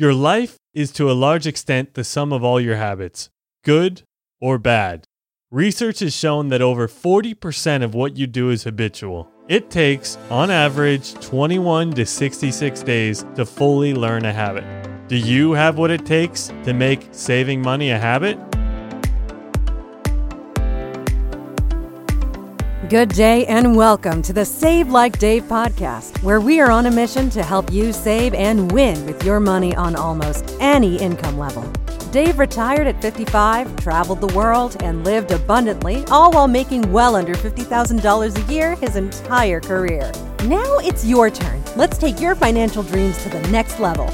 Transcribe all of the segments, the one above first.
Your life is to a large extent the sum of all your habits, good or bad. Research has shown that over 40% of what you do is habitual. It takes, on average, 21 to 66 days to fully learn a habit. Do you have what it takes to make saving money a habit? Good day and welcome to the Save Like Dave podcast, where we are on a mission to help you save and win with your money on almost any income level. Dave retired at 55, traveled the world, and lived abundantly, all while making well under $50,000 a year his entire career. Now it's your turn. Let's take your financial dreams to the next level.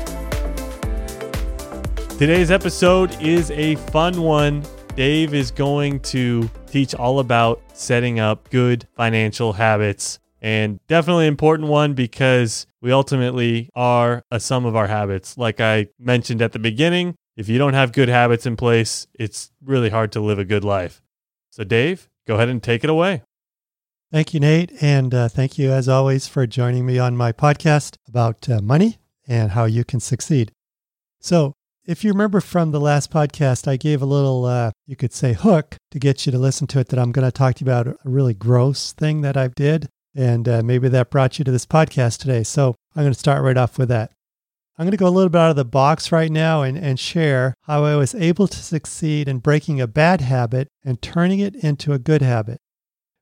Today's episode is a fun one. Dave is going to teach all about setting up good financial habits. And definitely important one because we ultimately are a sum of our habits. Like I mentioned at the beginning, if you don't have good habits in place, it's really hard to live a good life. So, Dave, go ahead and take it away. Thank you, Nate. And uh, thank you, as always, for joining me on my podcast about uh, money and how you can succeed. So, if you remember from the last podcast, I gave a little, uh, you could say, hook to get you to listen to it that I'm going to talk to you about a really gross thing that I did. And uh, maybe that brought you to this podcast today. So I'm going to start right off with that. I'm going to go a little bit out of the box right now and, and share how I was able to succeed in breaking a bad habit and turning it into a good habit.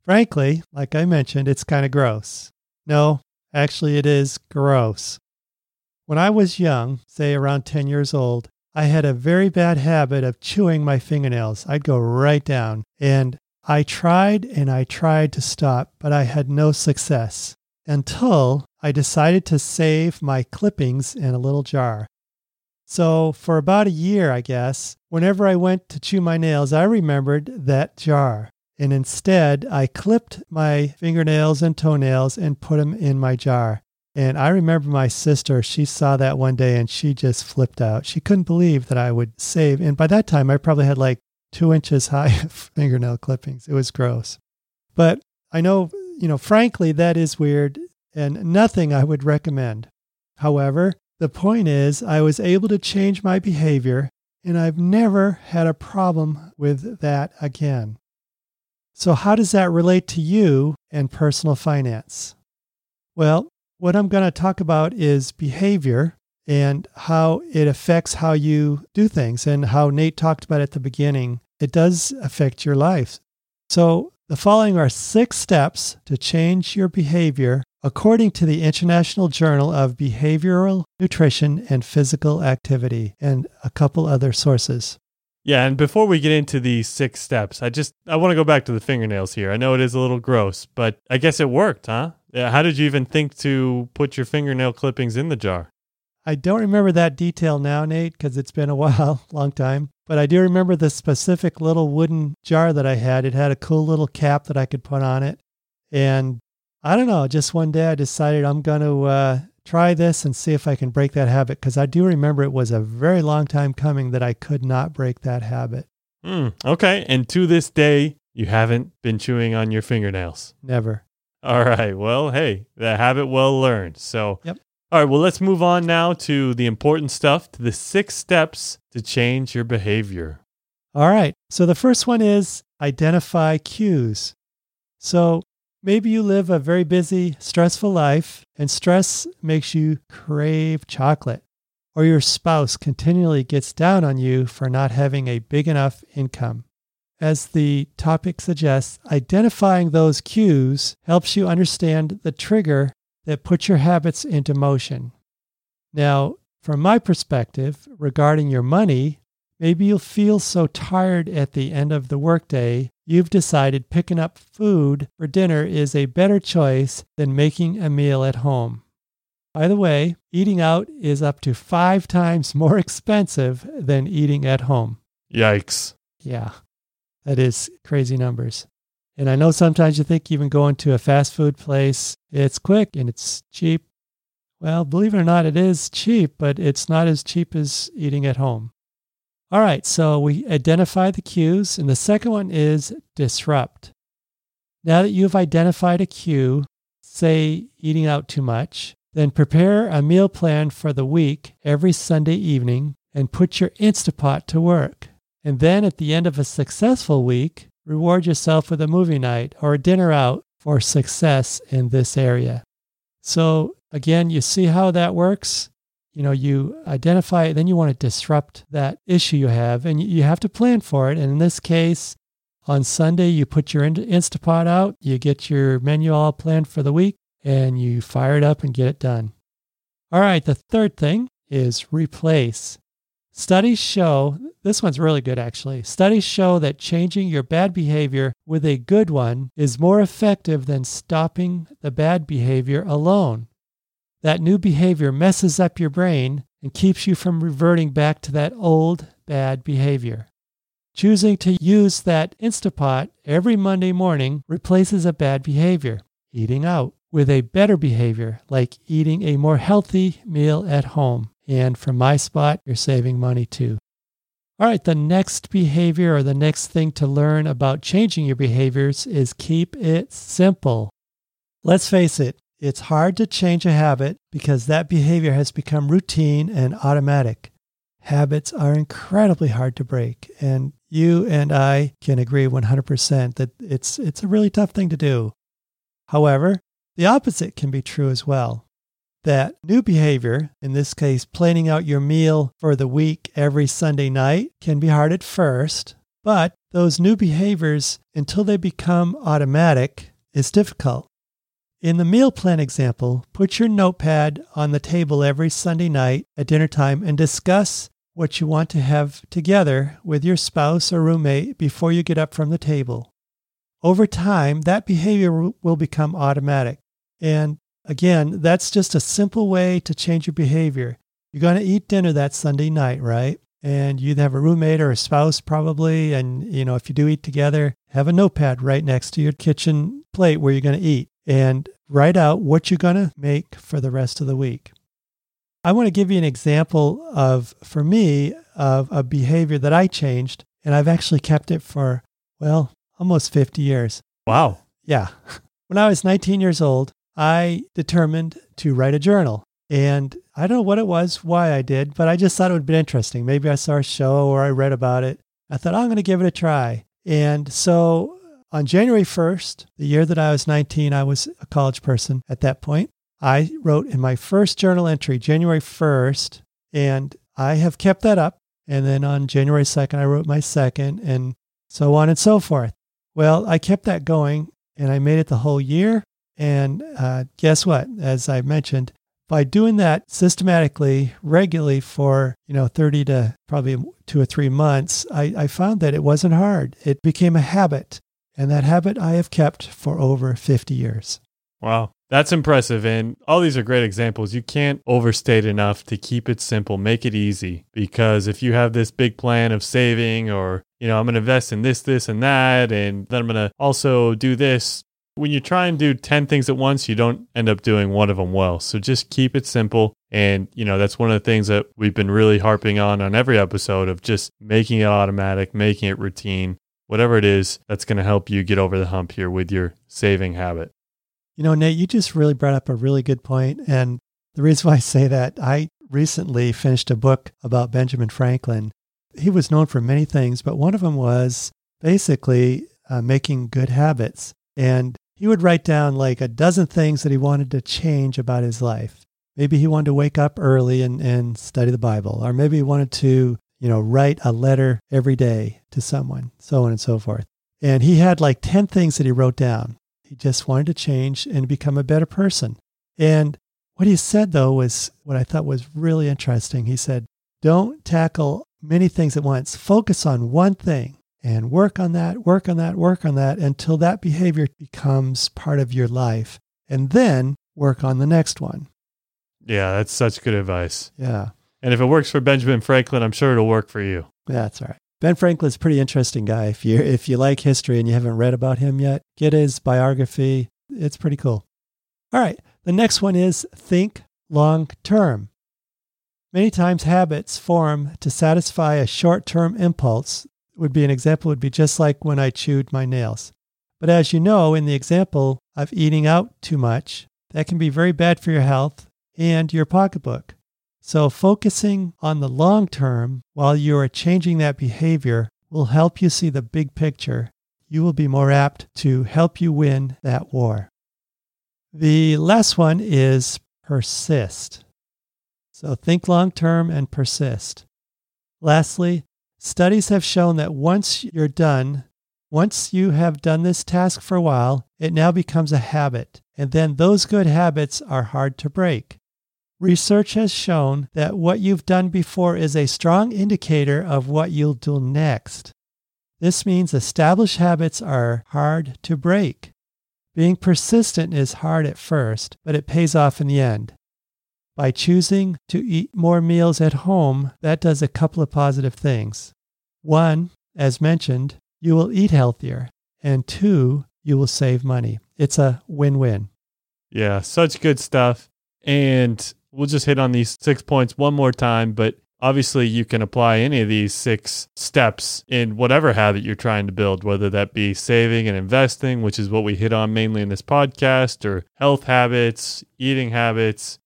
Frankly, like I mentioned, it's kind of gross. No, actually, it is gross. When I was young, say around 10 years old, I had a very bad habit of chewing my fingernails. I'd go right down. And I tried and I tried to stop, but I had no success until I decided to save my clippings in a little jar. So, for about a year, I guess, whenever I went to chew my nails, I remembered that jar. And instead, I clipped my fingernails and toenails and put them in my jar. And I remember my sister, she saw that one day and she just flipped out. She couldn't believe that I would save. And by that time, I probably had like two inches high fingernail clippings. It was gross. But I know, you know, frankly, that is weird and nothing I would recommend. However, the point is, I was able to change my behavior and I've never had a problem with that again. So, how does that relate to you and personal finance? Well, what I'm going to talk about is behavior and how it affects how you do things and how Nate talked about at the beginning. It does affect your life. So, the following are six steps to change your behavior according to the International Journal of Behavioral Nutrition and Physical Activity and a couple other sources. Yeah, and before we get into these six steps, I just I want to go back to the fingernails here. I know it is a little gross, but I guess it worked, huh? Yeah, how did you even think to put your fingernail clippings in the jar? I don't remember that detail now, Nate, because it's been a while, long time. But I do remember the specific little wooden jar that I had. It had a cool little cap that I could put on it. And I don't know, just one day I decided I'm going to uh, try this and see if I can break that habit because I do remember it was a very long time coming that I could not break that habit. Mm, okay. And to this day, you haven't been chewing on your fingernails. Never. All right. Well, hey, the habit well learned. So, yep. All right. Well, let's move on now to the important stuff to the six steps to change your behavior. All right. So, the first one is identify cues. So, Maybe you live a very busy, stressful life, and stress makes you crave chocolate, or your spouse continually gets down on you for not having a big enough income. As the topic suggests, identifying those cues helps you understand the trigger that puts your habits into motion. Now, from my perspective regarding your money, maybe you'll feel so tired at the end of the workday you've decided picking up food for dinner is a better choice than making a meal at home. By the way, eating out is up to five times more expensive than eating at home. Yikes. Yeah, that is crazy numbers. And I know sometimes you think even going to a fast food place, it's quick and it's cheap. Well, believe it or not, it is cheap, but it's not as cheap as eating at home. All right, so we identify the cues, and the second one is disrupt. Now that you've identified a cue, say eating out too much, Then prepare a meal plan for the week every Sunday evening and put your Instapot to work. And then at the end of a successful week, reward yourself with a movie night or a dinner out for success in this area. So again, you see how that works? You know, you identify it, then you want to disrupt that issue you have, and you have to plan for it. And in this case, on Sunday, you put your Instapot out, you get your menu all planned for the week, and you fire it up and get it done. All right, the third thing is replace. Studies show, this one's really good actually. Studies show that changing your bad behavior with a good one is more effective than stopping the bad behavior alone. That new behavior messes up your brain and keeps you from reverting back to that old bad behavior. Choosing to use that Instapot every Monday morning replaces a bad behavior, eating out, with a better behavior like eating a more healthy meal at home. And from my spot, you're saving money too. All right, the next behavior or the next thing to learn about changing your behaviors is keep it simple. Let's face it, it's hard to change a habit because that behavior has become routine and automatic. Habits are incredibly hard to break, and you and I can agree 100% that it's, it's a really tough thing to do. However, the opposite can be true as well that new behavior, in this case, planning out your meal for the week every Sunday night, can be hard at first, but those new behaviors, until they become automatic, is difficult. In the meal plan example, put your notepad on the table every Sunday night at dinner time and discuss what you want to have together with your spouse or roommate before you get up from the table. Over time, that behavior will become automatic. And Again, that's just a simple way to change your behavior. You're going to eat dinner that Sunday night, right? And you'd have a roommate or a spouse probably. And, you know, if you do eat together, have a notepad right next to your kitchen plate where you're going to eat and write out what you're going to make for the rest of the week. I want to give you an example of, for me, of a behavior that I changed. And I've actually kept it for, well, almost 50 years. Wow. Yeah. When I was 19 years old, I determined to write a journal. And I don't know what it was, why I did, but I just thought it would be interesting. Maybe I saw a show or I read about it. I thought, oh, I'm going to give it a try. And so on January 1st, the year that I was 19, I was a college person at that point. I wrote in my first journal entry, January 1st, and I have kept that up. And then on January 2nd, I wrote my second, and so on and so forth. Well, I kept that going and I made it the whole year. And uh, guess what? As I mentioned, by doing that systematically, regularly for you know 30 to probably two or three months, I, I found that it wasn't hard. It became a habit, and that habit I have kept for over 50 years. Wow. That's impressive. And all these are great examples. You can't overstate enough to keep it simple, make it easy. Because if you have this big plan of saving or, you know, I'm going to invest in this, this, and that, and then I'm going to also do this, when you try and do 10 things at once, you don't end up doing one of them well. So just keep it simple. And, you know, that's one of the things that we've been really harping on on every episode of just making it automatic, making it routine, whatever it is that's going to help you get over the hump here with your saving habit. You know, Nate, you just really brought up a really good point. And the reason why I say that, I recently finished a book about Benjamin Franklin. He was known for many things, but one of them was basically uh, making good habits. And he would write down like a dozen things that he wanted to change about his life. Maybe he wanted to wake up early and, and study the Bible, or maybe he wanted to, you know, write a letter every day to someone, so on and so forth. And he had like 10 things that he wrote down. He just wanted to change and become a better person. And what he said, though, was what I thought was really interesting. He said, Don't tackle many things at once, focus on one thing and work on that, work on that, work on that until that behavior becomes part of your life. And then work on the next one. Yeah, that's such good advice. Yeah. And if it works for Benjamin Franklin, I'm sure it'll work for you. That's all right. Ben Franklin's a pretty interesting guy. If you if you like history and you haven't read about him yet, get his biography. It's pretty cool. All right. The next one is think long term. Many times habits form to satisfy a short term impulse would be an example would be just like when I chewed my nails. But as you know, in the example of eating out too much, that can be very bad for your health and your pocketbook. So, focusing on the long term while you are changing that behavior will help you see the big picture. You will be more apt to help you win that war. The last one is persist. So, think long term and persist. Lastly, studies have shown that once you're done, once you have done this task for a while, it now becomes a habit, and then those good habits are hard to break. Research has shown that what you've done before is a strong indicator of what you'll do next. This means established habits are hard to break. Being persistent is hard at first, but it pays off in the end. By choosing to eat more meals at home, that does a couple of positive things. One, as mentioned, you will eat healthier, and two, you will save money. It's a win win. Yeah, such good stuff. And we'll just hit on these six points one more time, but obviously you can apply any of these six steps in whatever habit you're trying to build, whether that be saving and investing, which is what we hit on mainly in this podcast, or health habits, eating habits,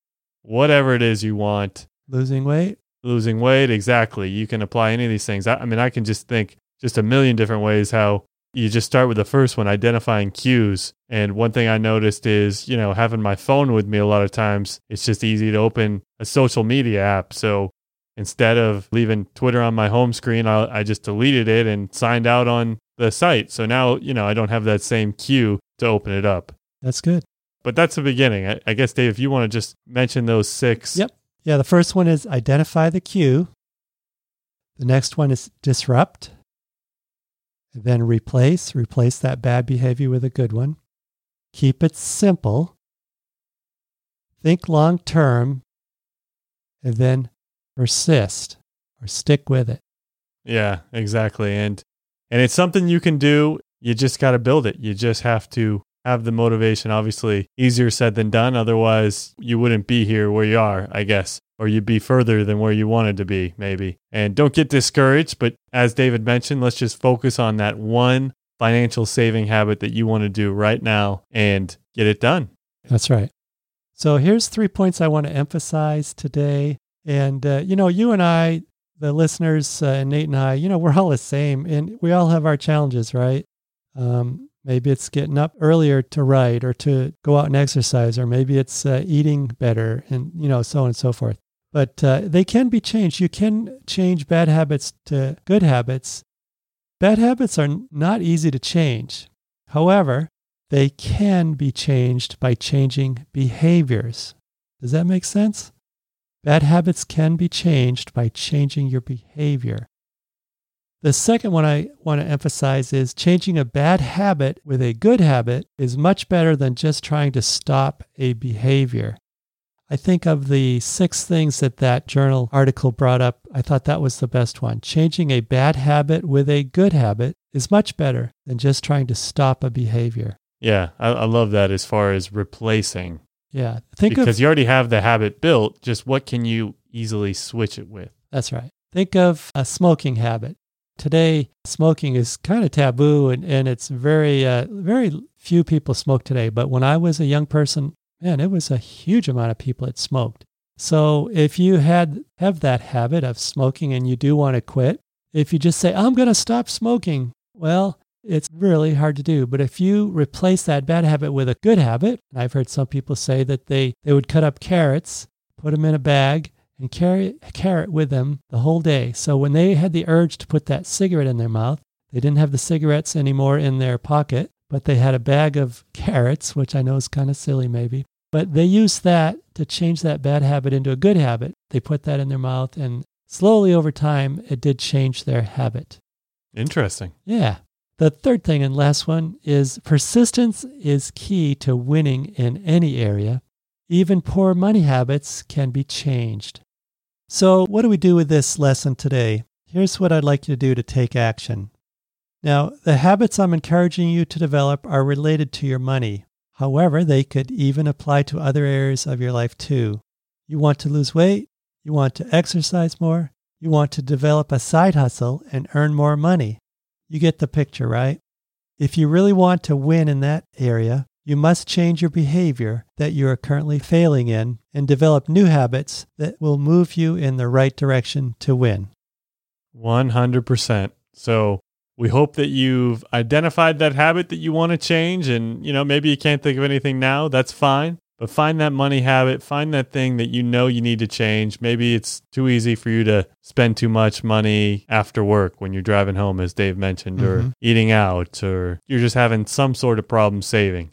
whatever it is you want. Losing weight? Losing weight, exactly. You can apply any of these things. I, I mean, I can just think just a million different ways how you just start with the first one, identifying cues. And one thing I noticed is, you know, having my phone with me a lot of times, it's just easy to open a social media app. So instead of leaving Twitter on my home screen, I, I just deleted it and signed out on the site. So now, you know, I don't have that same cue to open it up. That's good. But that's the beginning. I, I guess, Dave, if you want to just mention those six. Yep. Yeah. The first one is identify the cue. The next one is disrupt. Then replace, replace that bad behavior with a good one. Keep it simple. Think long term. And then persist or stick with it. Yeah, exactly. And and it's something you can do. You just got to build it. You just have to have the motivation. Obviously, easier said than done. Otherwise, you wouldn't be here where you are, I guess or you'd be further than where you wanted to be, maybe. And don't get discouraged, but as David mentioned, let's just focus on that one financial saving habit that you want to do right now and get it done. That's right. So here's three points I want to emphasize today. And, uh, you know, you and I, the listeners, uh, and Nate and I, you know, we're all the same and we all have our challenges, right? Um, maybe it's getting up earlier to write or to go out and exercise, or maybe it's uh, eating better and, you know, so on and so forth but uh, they can be changed. You can change bad habits to good habits. Bad habits are not easy to change. However, they can be changed by changing behaviors. Does that make sense? Bad habits can be changed by changing your behavior. The second one I want to emphasize is changing a bad habit with a good habit is much better than just trying to stop a behavior. I think of the six things that that journal article brought up, I thought that was the best one. Changing a bad habit with a good habit is much better than just trying to stop a behavior. Yeah, I, I love that as far as replacing. Yeah, think because of, you already have the habit built. Just what can you easily switch it with? That's right. Think of a smoking habit. Today, smoking is kind of taboo, and, and it's very, uh, very few people smoke today. But when I was a young person, man, it was a huge amount of people that smoked. So if you had have that habit of smoking and you do want to quit, if you just say, I'm going to stop smoking, well, it's really hard to do. But if you replace that bad habit with a good habit, I've heard some people say that they, they would cut up carrots, put them in a bag, and carry a carrot with them the whole day. So when they had the urge to put that cigarette in their mouth, they didn't have the cigarettes anymore in their pocket but they had a bag of carrots, which I know is kind of silly maybe. But they used that to change that bad habit into a good habit. They put that in their mouth, and slowly over time, it did change their habit. Interesting. Yeah. The third thing and last one is persistence is key to winning in any area. Even poor money habits can be changed. So, what do we do with this lesson today? Here's what I'd like you to do to take action. Now, the habits I'm encouraging you to develop are related to your money. However, they could even apply to other areas of your life too. You want to lose weight, you want to exercise more, you want to develop a side hustle and earn more money. You get the picture, right? If you really want to win in that area, you must change your behavior that you are currently failing in and develop new habits that will move you in the right direction to win. 100%. So we hope that you've identified that habit that you want to change. And, you know, maybe you can't think of anything now. That's fine. But find that money habit, find that thing that you know you need to change. Maybe it's too easy for you to spend too much money after work when you're driving home, as Dave mentioned, Mhm. or eating out, or you're just having some sort of problem saving.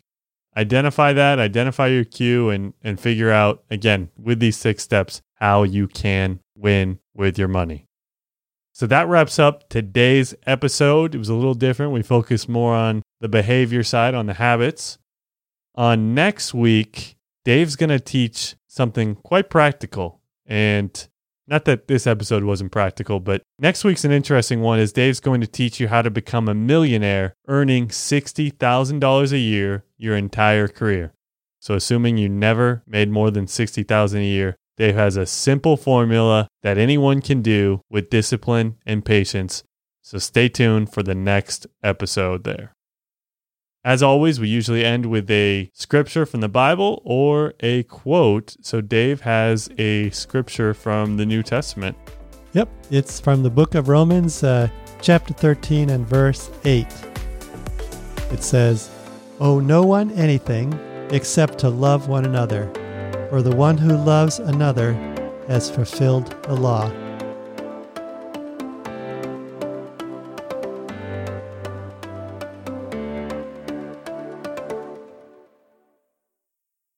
Identify that, identify your cue, and, and figure out, again, with these six steps, how you can win with your money. So that wraps up today's episode. It was a little different. We focused more on the behavior side, on the habits. On next week, Dave's going to teach something quite practical. And not that this episode wasn't practical, but next week's an interesting one is Dave's going to teach you how to become a millionaire earning $60,000 a year your entire career. So assuming you never made more than 60,000 a year, Dave has a simple formula that anyone can do with discipline and patience. So stay tuned for the next episode there. As always, we usually end with a scripture from the Bible or a quote. So Dave has a scripture from the New Testament. Yep, it's from the book of Romans, uh, chapter 13 and verse 8. It says, Owe no one anything except to love one another, for the one who loves another has fulfilled the law.